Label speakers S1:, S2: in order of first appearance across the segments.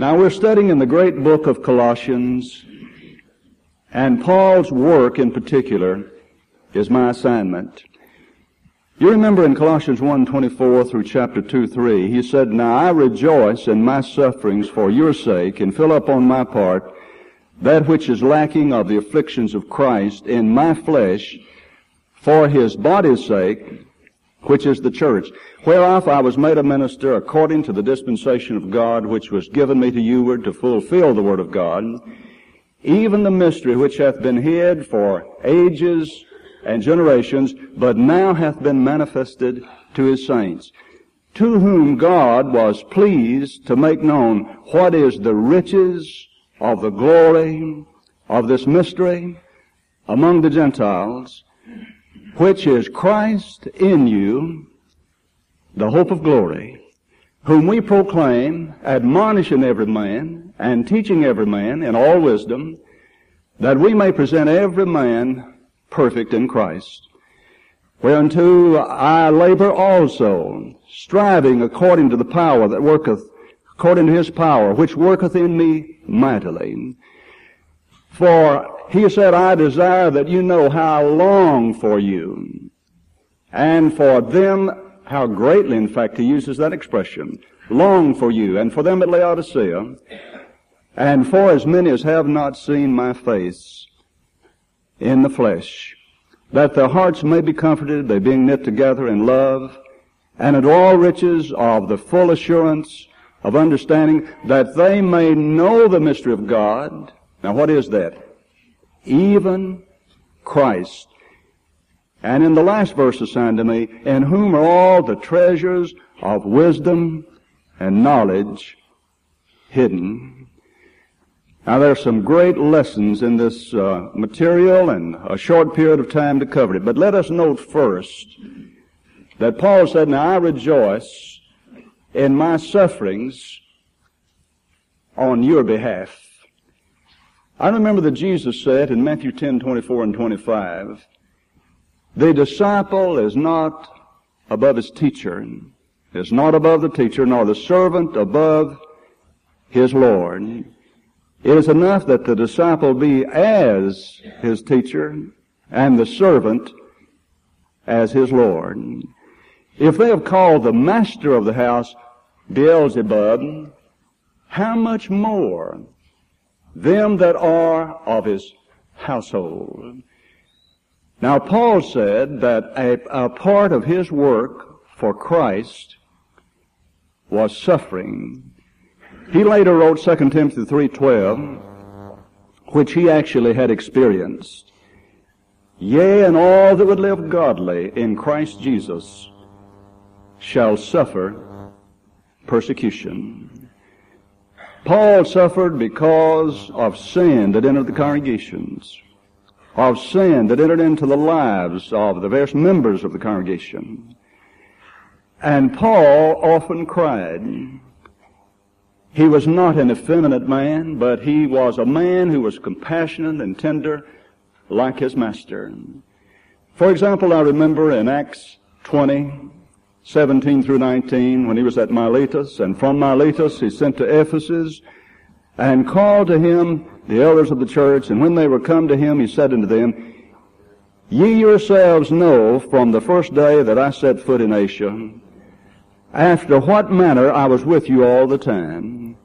S1: Now we're studying in the great book of Colossians, and Paul's work in particular is my assignment. You remember in Colossians 1:24 through chapter 2, 3, he said, Now I rejoice in my sufferings for your sake, and fill up on my part that which is lacking of the afflictions of Christ in my flesh for his body's sake, which is the church, whereof I was made a minister according to the dispensation of God, which was given me to youward to fulfill the word of God, even the mystery which hath been hid for ages and generations, but now hath been manifested to his saints, to whom God was pleased to make known what is the riches of the glory of this mystery among the Gentiles, which is Christ in you, the hope of glory, whom we proclaim, admonishing every man, and teaching every man in all wisdom, that we may present every man perfect in Christ. Whereunto I labor also, striving according to the power that worketh, according to his power, which worketh in me mightily. For he said, I desire that you know how I long for you. And for them, how greatly, in fact, he uses that expression, long for you, and for them at Laodicea, and for as many as have not seen my face in the flesh, that their hearts may be comforted, they being knit together in love, and unto all riches of the full assurance of understanding, that they may know the mystery of God. Now what is that? Even Christ. And in the last verse assigned to me, in whom are all the treasures of wisdom and knowledge hidden. Now there are some great lessons in this uh, material and a short period of time to cover it. But let us note first that Paul said, Now I rejoice in my sufferings on your behalf. I remember that Jesus said in Matthew 10, 24 and 25, the disciple is not above his teacher, is not above the teacher, nor the servant above his Lord. It is enough that the disciple be as his teacher and the servant as his Lord. If they have called the master of the house Beelzebub, how much more them that are of his household. Now Paul said that a, a part of his work for Christ was suffering. He later wrote 2 Timothy 3.12, which he actually had experienced. Yea, and all that would live godly in Christ Jesus shall suffer persecution. Paul suffered because of sin that entered the congregations, of sin that entered into the lives of the various members of the congregation. And Paul often cried. He was not an effeminate man, but he was a man who was compassionate and tender like his master. For example, I remember in Acts 20, 17 through 19 when he was at Miletus, and from Miletus he sent to Ephesus and called to him the elders of the church, and when they were come to him, he said unto them, Ye yourselves know from the first day that I set foot in Asia, after what manner I was with you all the time,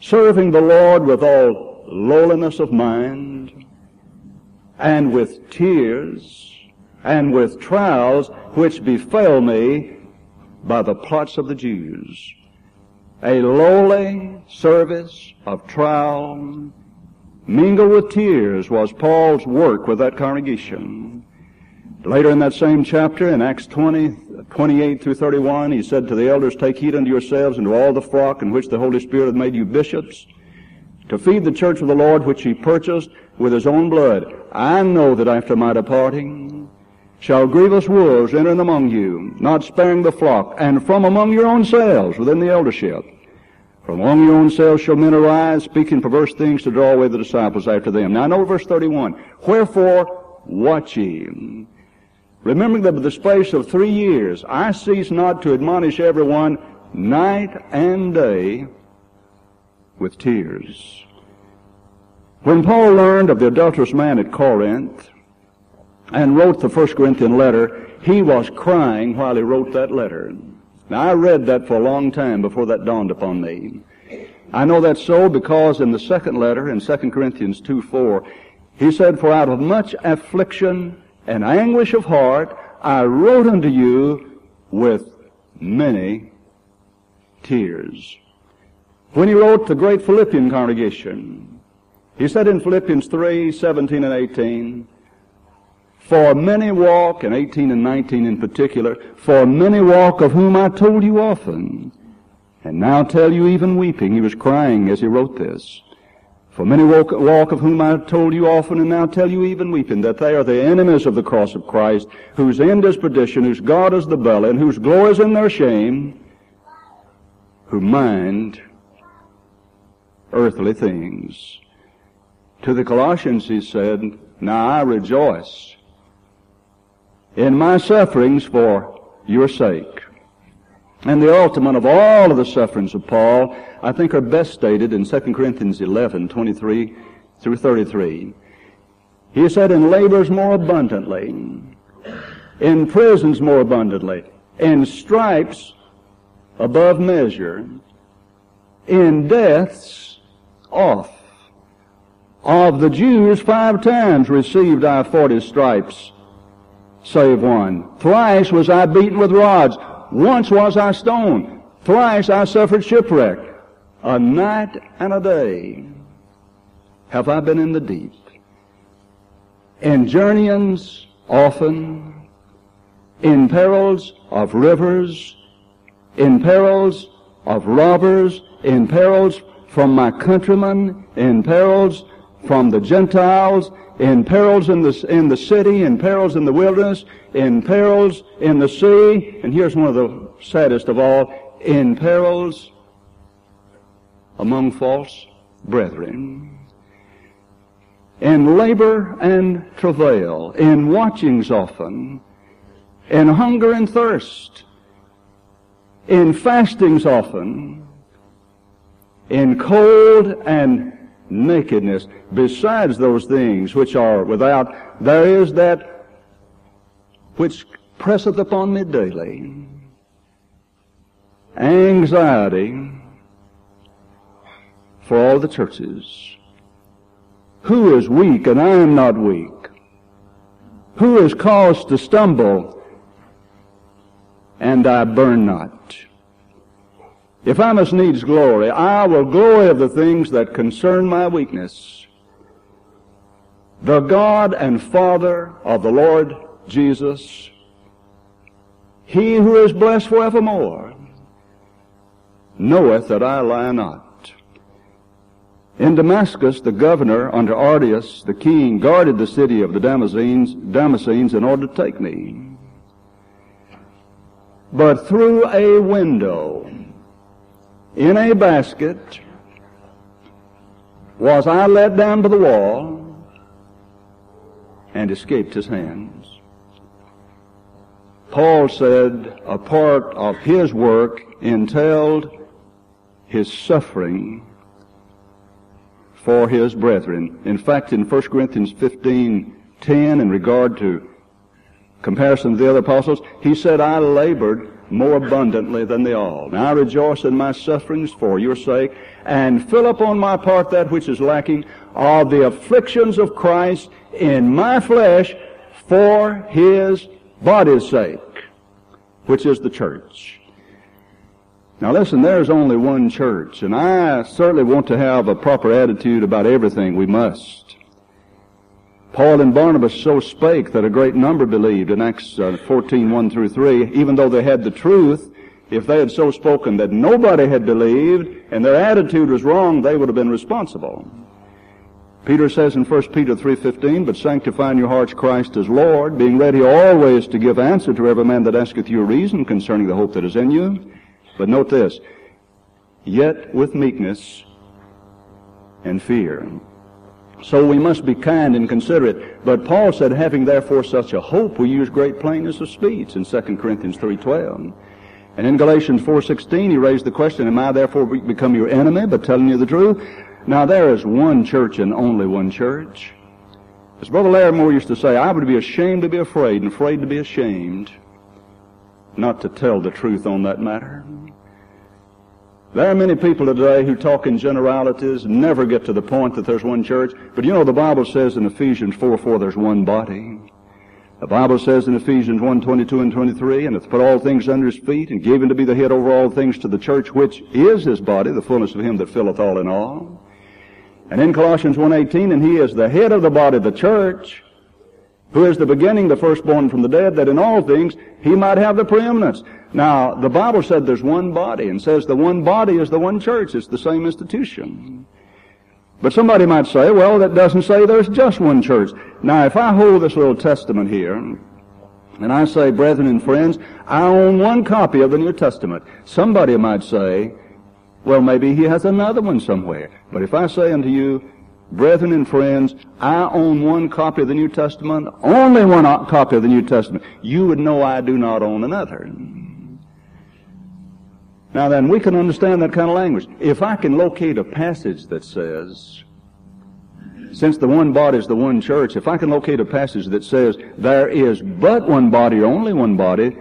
S1: serving the Lord with all lowliness of mind, and with tears, and with trials which befell me by the plots of the Jews. A lowly service of trial mingled with tears was Paul's work with that congregation. Later in that same chapter, in Acts 20, 28 through 31, he said to the elders, Take heed unto yourselves and to all the flock in which the Holy Spirit hath made you bishops, to feed the church of the Lord which he purchased with his own blood. I know that after my departing, shall grievous wolves enter in among you, not sparing the flock, and from among your own selves within the eldership. From among your own selves shall men arise, speaking perverse things to draw away the disciples after them. Now I know verse 31. Wherefore watch ye. Remembering that the space of three years I cease not to admonish everyone night and day with tears. When Paul learned of the adulterous man at Corinth and wrote the First Corinthian letter, he was crying while he wrote that letter. Now I read that for a long time before that dawned upon me. I know that's so because in the second letter, in 2 Corinthians 2 4, he said, For out of much affliction and anguish of heart I wrote unto you with many tears. When he wrote the great Philippian congregation, he said in Philippians 3, 17 and 18, For many walk, and 18 and 19 in particular, for many walk of whom I told you often, and now tell you even weeping. He was crying as he wrote this. For many walk, walk, of whom I told you often and now tell you even weeping, that they are the enemies of the cross of Christ, whose end is perdition, whose God is the belly, and whose glory is in their shame, who mind earthly things. To the Colossians he said, Now I rejoice in my sufferings for your sake. And the ultimate of all of the sufferings of Paul, I think are best stated in 2 Corinthians 11, 23 through 33. He said, in labors more abundantly, in prisons more abundantly, in stripes above measure, in deaths oft. Of the Jews, five times received I forty stripes, save one. Thrice was I beaten with rods. Once was I stoned. Thrice I suffered shipwreck. A night and a day have I been in the deep. In journeyings often, in perils of rivers, in perils of robbers, in perils from my countrymen, in perils from the Gentiles, in perils in the, in the city, in perils in the wilderness, in perils in the sea, and here's one of the saddest of all, in perils among false brethren. In labor and travail, in watchings often, in hunger and thirst, in fastings often, in cold and nakedness. Besides those things which are without, there is that which presseth upon me daily. Anxiety for all the churches. Who is weak and I am not weak? Who is caused to stumble and I burn not? If I must needs glory, I will glory of the things that concern my weakness. The God and Father of the Lord Jesus, He who is blessed forevermore, knoweth that I lie not. In Damascus, the governor under Aretas, the king, guarded the city of the Damascenes, Damascenes in order to take me. But through a window, in a basket was I led down to the wall and escaped his hands. Paul said a part of his work entailed his suffering for his brethren. In fact, in 1 Corinthians 15, 10, in regard to comparison to the other apostles, he said, I labored more abundantly than they all. Now I rejoice in my sufferings for your sake, and fill up on my part that which is lacking of the afflictions of Christ in my flesh for his body's sake, which is the church. Now listen, there's only one church, and I certainly want to have a proper attitude about everything we must. Paul and Barnabas so spake that a great number believed in Acts uh, 14, 1 through 3, even though they had the truth. If they had so spoken that nobody had believed and their attitude was wrong, they would have been responsible. Peter says in 1 Peter 3.15, But sanctify in your hearts Christ as Lord, being ready always to give answer to every man that asketh you a reason concerning the hope that is in you. But note this, yet with meekness and fear. So we must be kind and considerate. But Paul said, having therefore such a hope, we use great plainness of speech in 2 Corinthians 3.12. And in Galatians 4.16, he raised the question, Am I therefore become your enemy by telling you the truth? Now there is one church and only one church. As Brother Larimore used to say, I would be ashamed to be afraid and afraid to be ashamed not to tell the truth on that matter. There are many people today who talk in generalities, never get to the point that there's one church. But you know, the Bible says in Ephesians 4 4 there's one body. The Bible says in Ephesians 1 22 and 23, and hath put all things under his feet, and gave him to be the head over all things to the church, which is his body, the fullness of him that filleth all in all. And in Colossians 1 18, and he is the head of the body, the church, who is the beginning, the firstborn from the dead, that in all things he might have the preeminence. Now, the Bible said there's one body, and says the one body is the one church. It's the same institution. But somebody might say, well, that doesn't say there's just one church. Now, if I hold this little testament here, and I say, brethren and friends, I own one copy of the New Testament, somebody might say, well, maybe he has another one somewhere. But if I say unto you, Brethren and friends, I own one copy of the New Testament, only one copy of the New Testament. You would know I do not own another. Now then, we can understand that kind of language. If I can locate a passage that says, since the one body is the one church, if I can locate a passage that says there is but one body, only one body,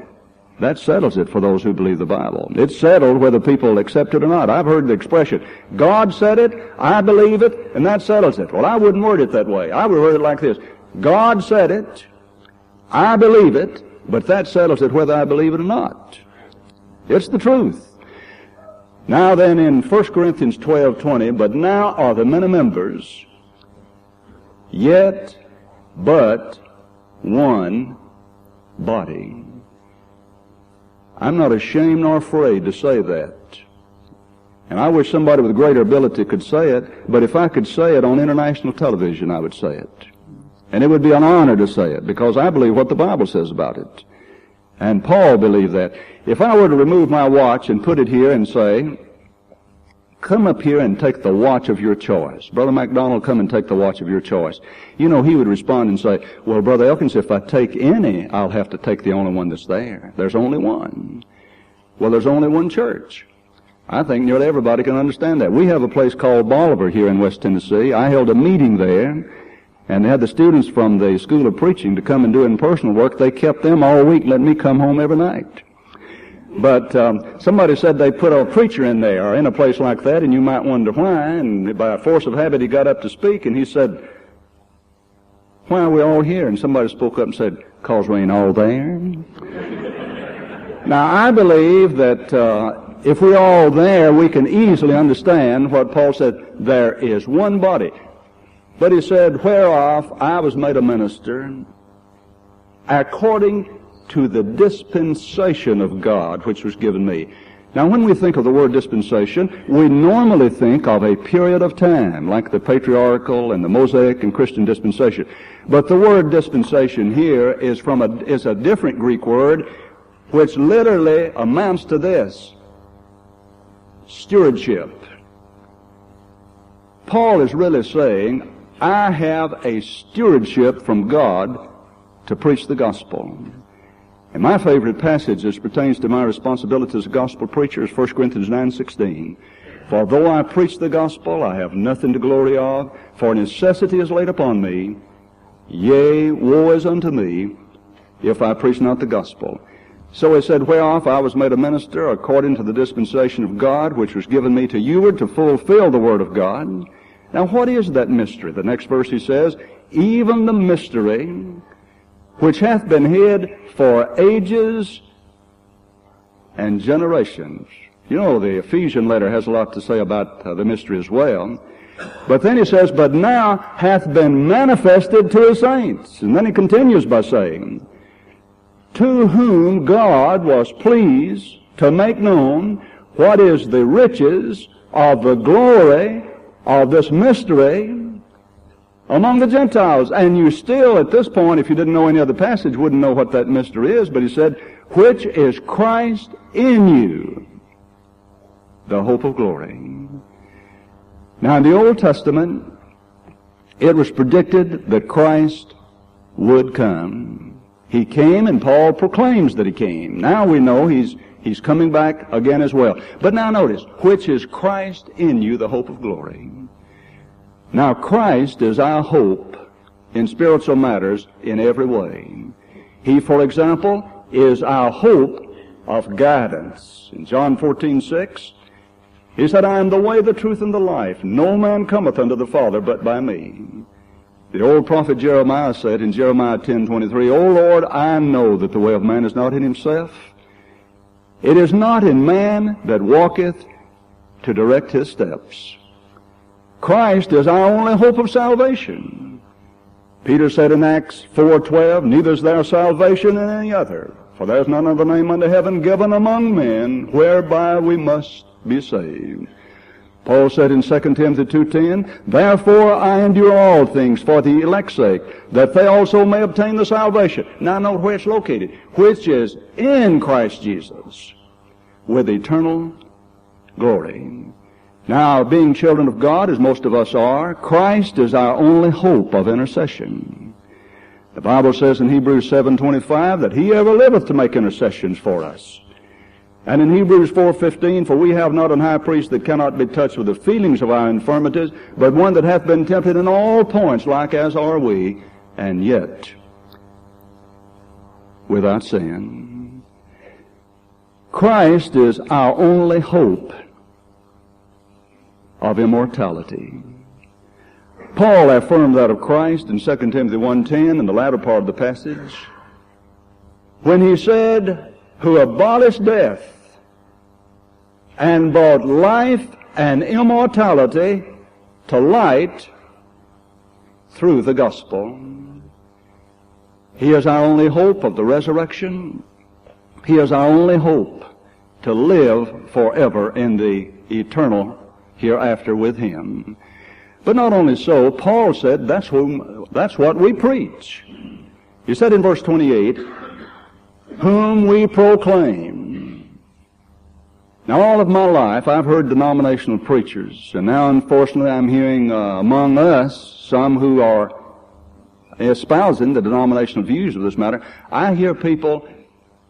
S1: that settles it for those who believe the Bible. It's settled whether people accept it or not. I've heard the expression, God said it, I believe it, and that settles it. Well, I wouldn't word it that way. I would word it like this. God said it, I believe it, but that settles it whether I believe it or not. It's the truth. Now then in 1 Corinthians 12, 20, but now are the many members, yet but one body. I'm not ashamed nor afraid to say that. And I wish somebody with greater ability could say it, but if I could say it on international television, I would say it. And it would be an honor to say it, because I believe what the Bible says about it. And Paul believed that. If I were to remove my watch and put it here and say, come up here and take the watch of your choice. Brother MacDonald, come and take the watch of your choice. You know, he would respond and say, well, Brother Elkins, if I take any, I'll have to take the only one that's there. There's only one. Well, there's only one church. I think nearly everybody can understand that. We have a place called Bolivar here in West Tennessee. I held a meeting there, and they had the students from the School of Preaching to come and do impersonal work. They kept them all week, letting me come home every night. But um, somebody said they put a preacher in there or in a place like that, and you might wonder why. And by force of habit, he got up to speak, and he said, "Why are we all here?" And somebody spoke up and said, "Cause we ain't all there." now I believe that uh, if we're all there, we can easily understand what Paul said. There is one body, but he said, "Whereof I was made a minister." According to the dispensation of God which was given me. Now, when we think of the word dispensation, we normally think of a period of time, like the patriarchal and the Mosaic and Christian dispensation. But the word dispensation here is from a, is a different Greek word, which literally amounts to this. Stewardship. Paul is really saying, I have a stewardship from God to preach the gospel. And my favorite passage as pertains to my responsibility as a gospel preacher is 1 Corinthians 9.16. For though I preach the gospel, I have nothing to glory of, for necessity is laid upon me. Yea, woe is unto me, if I preach not the gospel. So he said, Whereof I was made a minister according to the dispensation of God, which was given me to you to fulfill the word of God. Now what is that mystery? The next verse he says, Even the mystery which hath been hid for ages and generations. You know, the Ephesian letter has a lot to say about uh, the mystery as well. But then he says, but now hath been manifested to his saints. And then he continues by saying, to whom God was pleased to make known what is the riches of the glory of this mystery among the Gentiles. And you still, at this point, if you didn't know any other passage, wouldn't know what that mystery is. But he said, which is Christ in you, the hope of glory. Now, in the Old Testament, it was predicted that Christ would come. He came, and Paul proclaims that he came. Now we know he's He's coming back again as well. But now notice, which is Christ in you, the hope of glory. Now Christ is our hope in spiritual matters in every way. He, for example, is our hope of guidance. In John 14, 6, he said, I am the way, the truth, and the life. No man cometh unto the Father but by me. The old prophet Jeremiah said in Jeremiah 10:23, O Lord, I know that the way of man is not in himself. It is not in man that walketh to direct his steps. Christ is our only hope of salvation. Peter said in Acts 4:12, Neither is there salvation in any other, for there is none other name under heaven given among men whereby we must be saved. Paul said in 2 Timothy 2.10, Therefore I endure all things for the elect's sake, that they also may obtain the salvation. Now note where it's located, which is in Christ Jesus, with eternal glory. Now, being children of God, as most of us are, Christ is our only hope of intercession. The Bible says in Hebrews 7.25 that He ever liveth to make intercessions for us. And in Hebrews 4.15, for we have not an high priest that cannot be touched with the feelings of our infirmities, but one that hath been tempted in all points like as are we, and yet without sin. Christ is our only hope of immortality. Paul affirmed that of Christ in 2 Timothy 1.10 in the latter part of the passage when he said, who abolished death and brought life and immortality to light through the gospel. He is our only hope of the resurrection. He is our only hope to live forever in the eternal hereafter with Him. But not only so, Paul said that's, whom, that's what we preach. He said in verse 28, whom we proclaim now, all of my life, I've heard denominational preachers, and now, unfortunately, I'm hearing uh, among us some who are espousing the denominational views of this matter. I hear people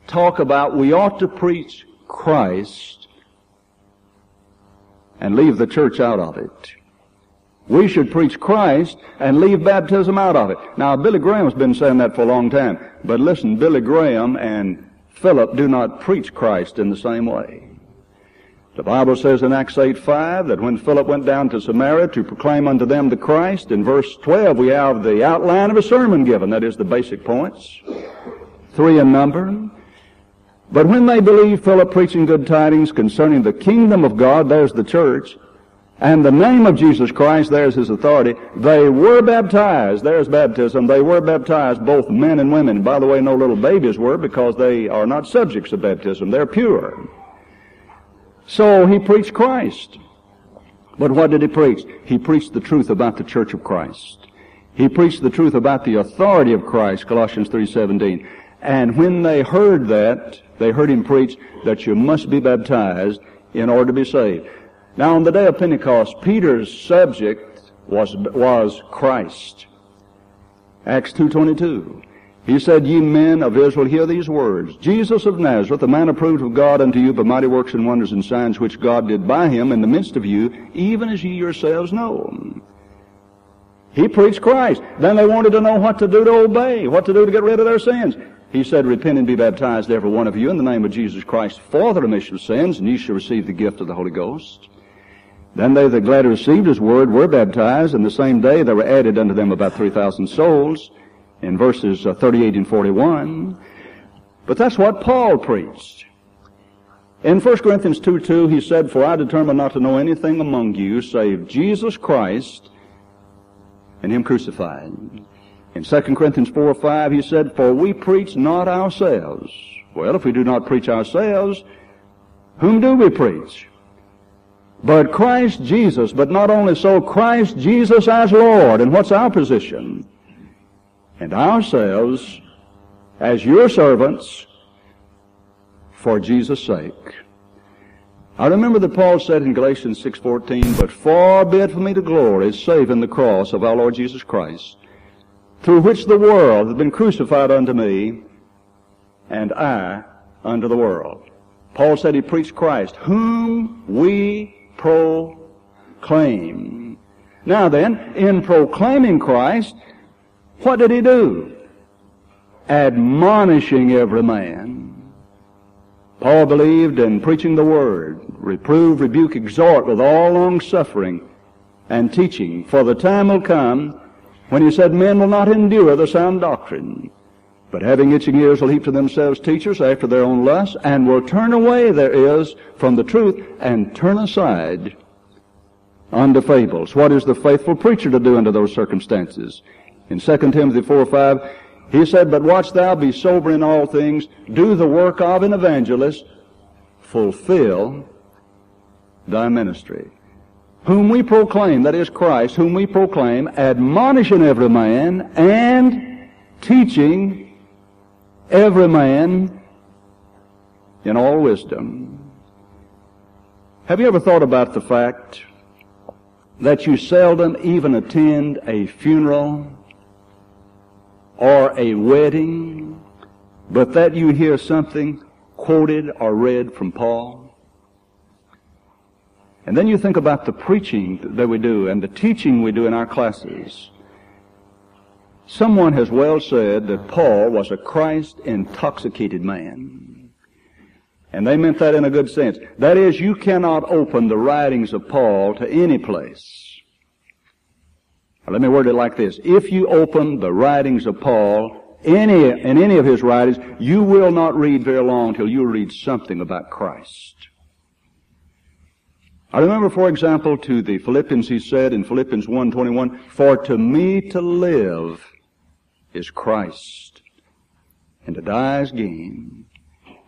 S1: talk about we ought to preach Christ and leave the church out of it. We should preach Christ and leave baptism out of it. Now, Billy Graham's been saying that for a long time. But listen, Billy Graham and Philip do not preach Christ in the same way. The Bible says in Acts 8 5 that when Philip went down to Samaria to proclaim unto them the Christ, in verse 12 we have the outline of a sermon given. That is the basic points. Three in number. But when they believed Philip preaching good tidings concerning the kingdom of God, there's the church, and the name of Jesus Christ, there's his authority, they were baptized. There's baptism. They were baptized, both men and women. By the way, no little babies were because they are not subjects of baptism. They're pure. So he preached Christ. But what did he preach? He preached the truth about the church of Christ. He preached the truth about the authority of Christ, Colossians 3.17. And when they heard that, they heard him preach that you must be baptized in order to be saved. Now on the day of Pentecost, Peter's subject was, was Christ. Acts 2.22. He said, Ye men of Israel, hear these words. Jesus of Nazareth, a man approved of God unto you by mighty works and wonders and signs which God did by him in the midst of you, even as ye yourselves know. He preached Christ. Then they wanted to know what to do to obey, what to do to get rid of their sins. He said, Repent and be baptized, every one of you, in the name of Jesus Christ for the remission of sins, and ye shall receive the gift of the Holy Ghost. Then they that gladly received his word were baptized, and the same day there were added unto them about 3,000 souls in verses uh, 38 and 41. But that's what Paul preached. In 1 Corinthians 2 2, he said, For I determined not to know anything among you save Jesus Christ and Him crucified. In 2 Corinthians 4 5, he said, For we preach not ourselves. Well, if we do not preach ourselves, whom do we preach? But Christ Jesus, but not only so, Christ Jesus as Lord. And what's our position? And ourselves as your servants for Jesus' sake. I remember that Paul said in Galatians 6.14, But far be it from me to glory, save in the cross of our Lord Jesus Christ, through which the world has been crucified unto me, and I unto the world. Paul said he preached Christ, whom we proclaim. Now then, in proclaiming Christ, what did he do? Admonishing every man. Paul believed in preaching the word, reprove, rebuke, exhort with all long suffering and teaching, for the time will come when he said men will not endure the sound doctrine, but having itching ears will heap to themselves teachers after their own lusts, and will turn away their ears from the truth and turn aside unto fables. What is the faithful preacher to do under those circumstances? In 2 Timothy 4 5, he said, But watch thou be sober in all things, do the work of an evangelist, fulfill thy ministry. Whom we proclaim, that is Christ, whom we proclaim, admonishing every man and teaching every man in all wisdom. Have you ever thought about the fact that you seldom even attend a funeral or a wedding, but that you hear something quoted or read from Paul. And then you think about the preaching that we do and the teaching we do in our classes. Someone has well said that Paul was a Christ intoxicated man. And they meant that in a good sense. That is, you cannot open the writings of Paul to any place let me word it like this. If you open the writings of Paul, any, in any of his writings, you will not read very long till you read something about Christ. I remember, for example, to the Philippians he said in Philippians 1.21, For to me to live is Christ, and to die is gain.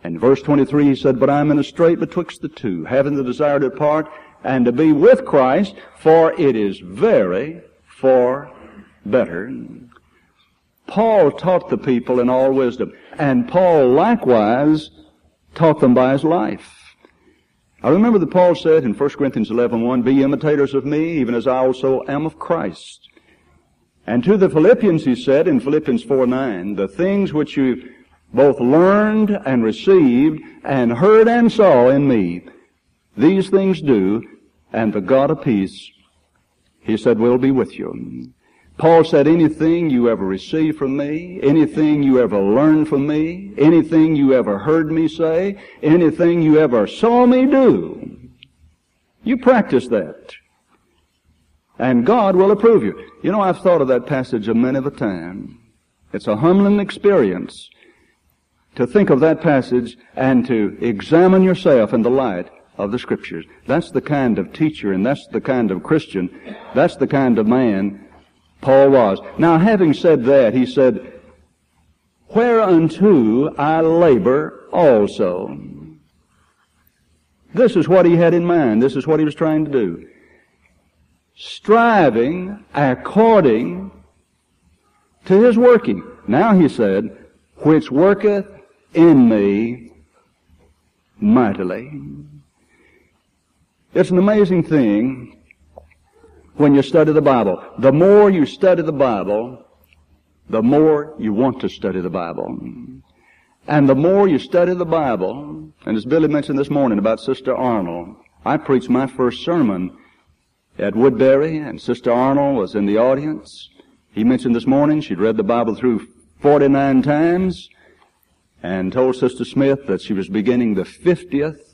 S1: And verse 23 he said, But I am in a strait betwixt the two, having the desire to depart and to be with Christ, for it is very for better. Paul taught the people in all wisdom, and Paul likewise taught them by his life. I remember that Paul said in 1 Corinthians 11, 1, Be imitators of me, even as I also am of Christ. And to the Philippians he said in Philippians 4, 9, The things which you both learned and received and heard and saw in me, these things do, and the God of peace he said, we'll be with you. Paul said, anything you ever received from me, anything you ever learned from me, anything you ever heard me say, anything you ever saw me do, you practice that. And God will approve you. You know, I've thought of that passage a many a time. It's a humbling experience to think of that passage and to examine yourself in the light of the Scriptures. That's the kind of teacher and that's the kind of Christian, that's the kind of man Paul was. Now, having said that, he said, Whereunto I labor also. This is what he had in mind. This is what he was trying to do. Striving according to his working. Now he said, which worketh in me mightily. It's an amazing thing when you study the Bible. The more you study the Bible, the more you want to study the Bible. And the more you study the Bible, and as Billy mentioned this morning about Sister Arnold, I preached my first sermon at Woodbury, and Sister Arnold was in the audience. He mentioned this morning she'd read the Bible through 49 times and told Sister Smith that she was beginning the 50th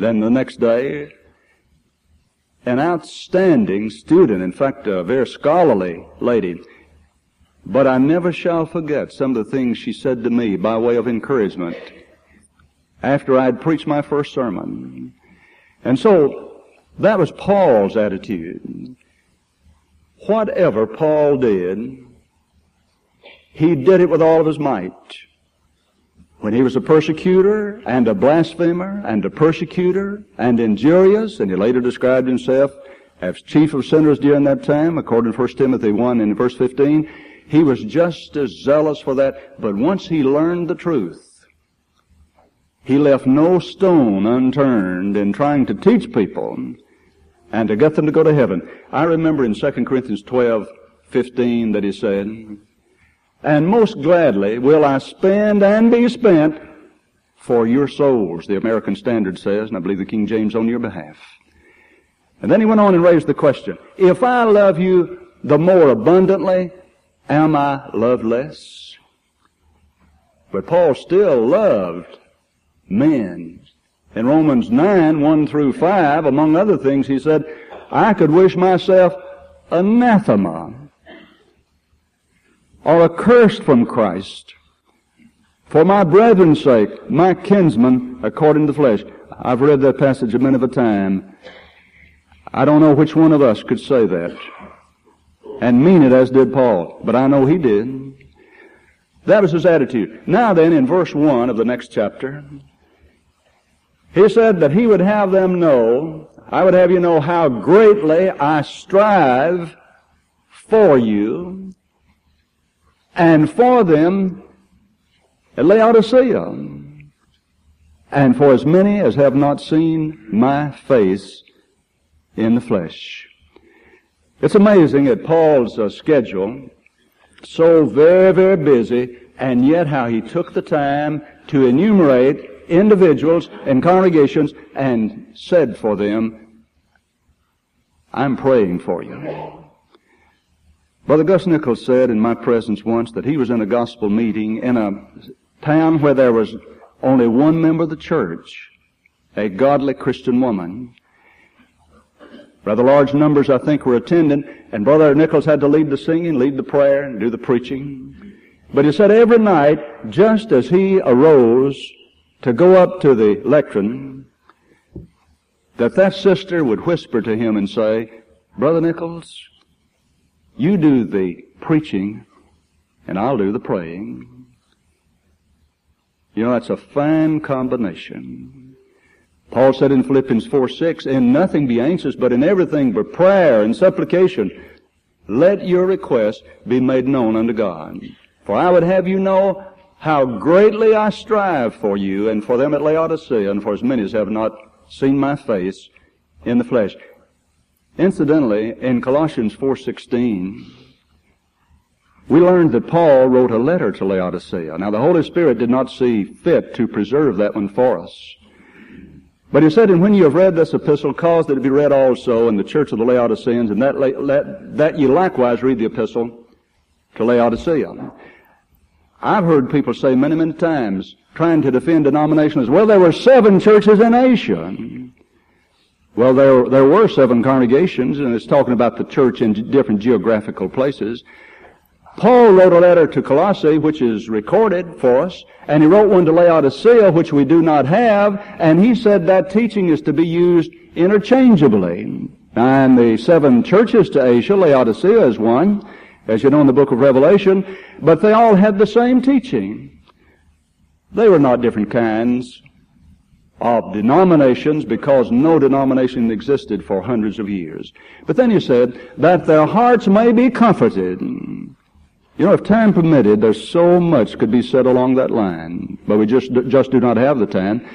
S1: then the next day, an outstanding student, in fact, a very scholarly lady. But I never shall forget some of the things she said to me by way of encouragement after I had preached my first sermon. And so that was Paul's attitude. Whatever Paul did, he did it with all of his might when he was a persecutor and a blasphemer and a persecutor and injurious, and he later described himself as chief of sinners during that time, according to 1 Timothy 1 in verse 15, he was just as zealous for that. But once he learned the truth, he left no stone unturned in trying to teach people and to get them to go to heaven. I remember in 2 Corinthians 12, 15 that he said, and most gladly will I spend and be spent for your souls, the American Standard says, and I believe the King James on your behalf. And then he went on and raised the question, if I love you the more abundantly, am I loved less? But Paul still loved men. In Romans 9, 1 through 5, among other things, he said, I could wish myself anathema or accursed from Christ for my brethren's sake, my kinsmen according to the flesh. I've read that passage a many of a time. I don't know which one of us could say that and mean it as did Paul, but I know he did. That was his attitude. Now then, in verse 1 of the next chapter, he said that he would have them know, I would have you know how greatly I strive for you and for them at Laodicea and for as many as have not seen my face in the flesh. It's amazing at Paul's uh, schedule so very, very busy, and yet how he took the time to enumerate individuals and congregations and said for them, I'm praying for you. Brother Gus Nichols said in my presence once that he was in a gospel meeting in a town where there was only one member of the church, a godly Christian woman, Rather large numbers, I think, were attending, and Brother Nichols had to lead the singing, lead the prayer, and do the preaching. But he said every night, just as he arose to go up to the lectern, that that sister would whisper to him and say, Brother Nichols, you do the preaching, and I'll do the praying. You know, that's a fine combination. Paul said in Philippians 4 6, In nothing be anxious, but in everything by prayer and supplication, let your requests be made known unto God. For I would have you know how greatly I strive for you and for them at Laodicea and for as many as have not seen my face in the flesh. Incidentally, in Colossians 4.16, we learned that Paul wrote a letter to Laodicea. Now the Holy Spirit did not see fit to preserve that one for us. But he said, and when you have read this epistle, cause that it be read also in the church of the Laodiceans, and that, that, that ye likewise read the epistle to Laodicea. I've heard people say many, many times, trying to defend denominations, well, there were seven churches in Asia. Well, there, there were seven congregations, and it's talking about the church in different geographical places. Paul wrote a letter to Colossae, which is recorded for us, and he wrote one to Laodicea, which we do not have, and he said that teaching is to be used interchangeably. And the seven churches to Asia, Laodicea is one, as you know in the book of Revelation, but they all had the same teaching. They were not different kinds of denominations because no denomination existed for hundreds of years. But then he said, that their hearts may be comforted you know, if time permitted, there's so much could be said along that line, but we just, just do not have the time,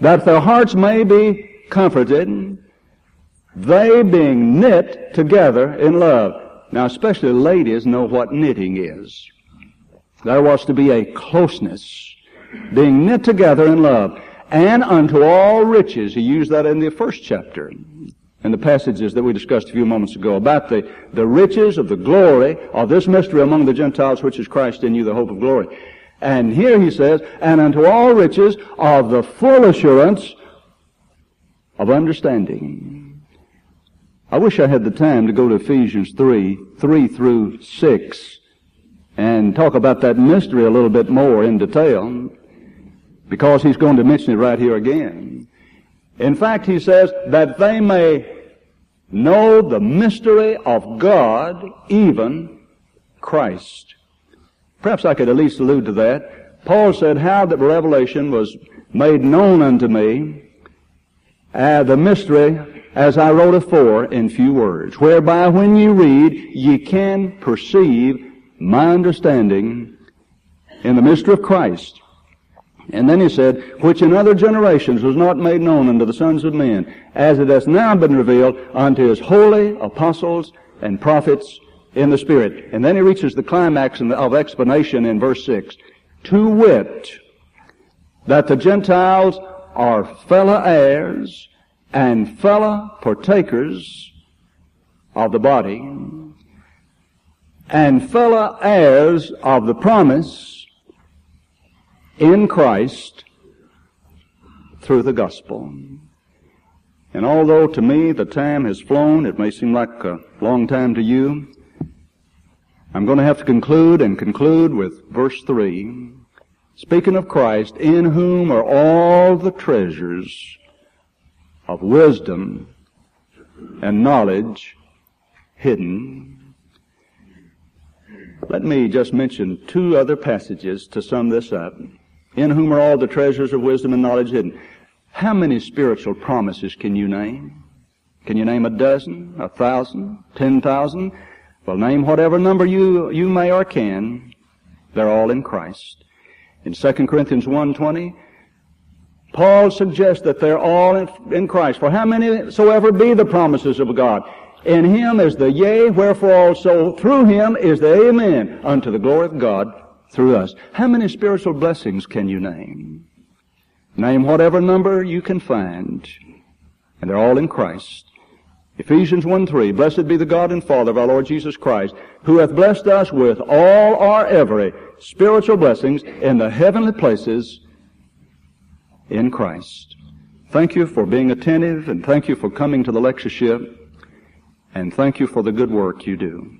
S1: that their hearts may be comforted, they being knit together in love. Now, especially ladies know what knitting is. There was to be a closeness, being knit together in love, and unto all riches. He used that in the first chapter in the passages that we discussed a few moments ago about the, the riches of the glory of this mystery among the Gentiles, which is Christ in you, the hope of glory. And here he says, and unto all riches of the full assurance of understanding. I wish I had the time to go to Ephesians 3, 3 through 6, and talk about that mystery a little bit more in detail, because he's going to mention it right here again. In fact, he says that they may know the mystery of God, even Christ. Perhaps I could at least allude to that. Paul said how the revelation was made known unto me, uh, the mystery as I wrote afore in few words, whereby when you read, ye can perceive my understanding in the mystery of Christ, and then he said, which in other generations was not made known unto the sons of men, as it has now been revealed unto his holy apostles and prophets in the Spirit. And then he reaches the climax of explanation in verse 6. To wit, that the Gentiles are fellow heirs and fellow partakers of the body and fellow heirs of the promise in Christ through the gospel. And although to me the time has flown, it may seem like a long time to you, I'm going to have to conclude and conclude with verse 3. Speaking of Christ, in whom are all the treasures of wisdom and knowledge hidden. Let me just mention two other passages to sum this up. In whom are all the treasures of wisdom and knowledge hidden. How many spiritual promises can you name? Can you name a dozen, a thousand, ten thousand? Well, name whatever number you, you may or can. They're all in Christ. In 2 Corinthians 1.20, Paul suggests that they're all in, in Christ. For how many soever be the promises of God? In him is the yea, wherefore also through him is the amen unto the glory of God through us. How many spiritual blessings can you name? Name whatever number you can find. And they're all in Christ. Ephesians 1 3, Blessed be the God and Father of our Lord Jesus Christ, who hath blessed us with all our every spiritual blessings in the heavenly places in Christ. Thank you for being attentive and thank you for coming to the lectureship and thank you for the good work you do.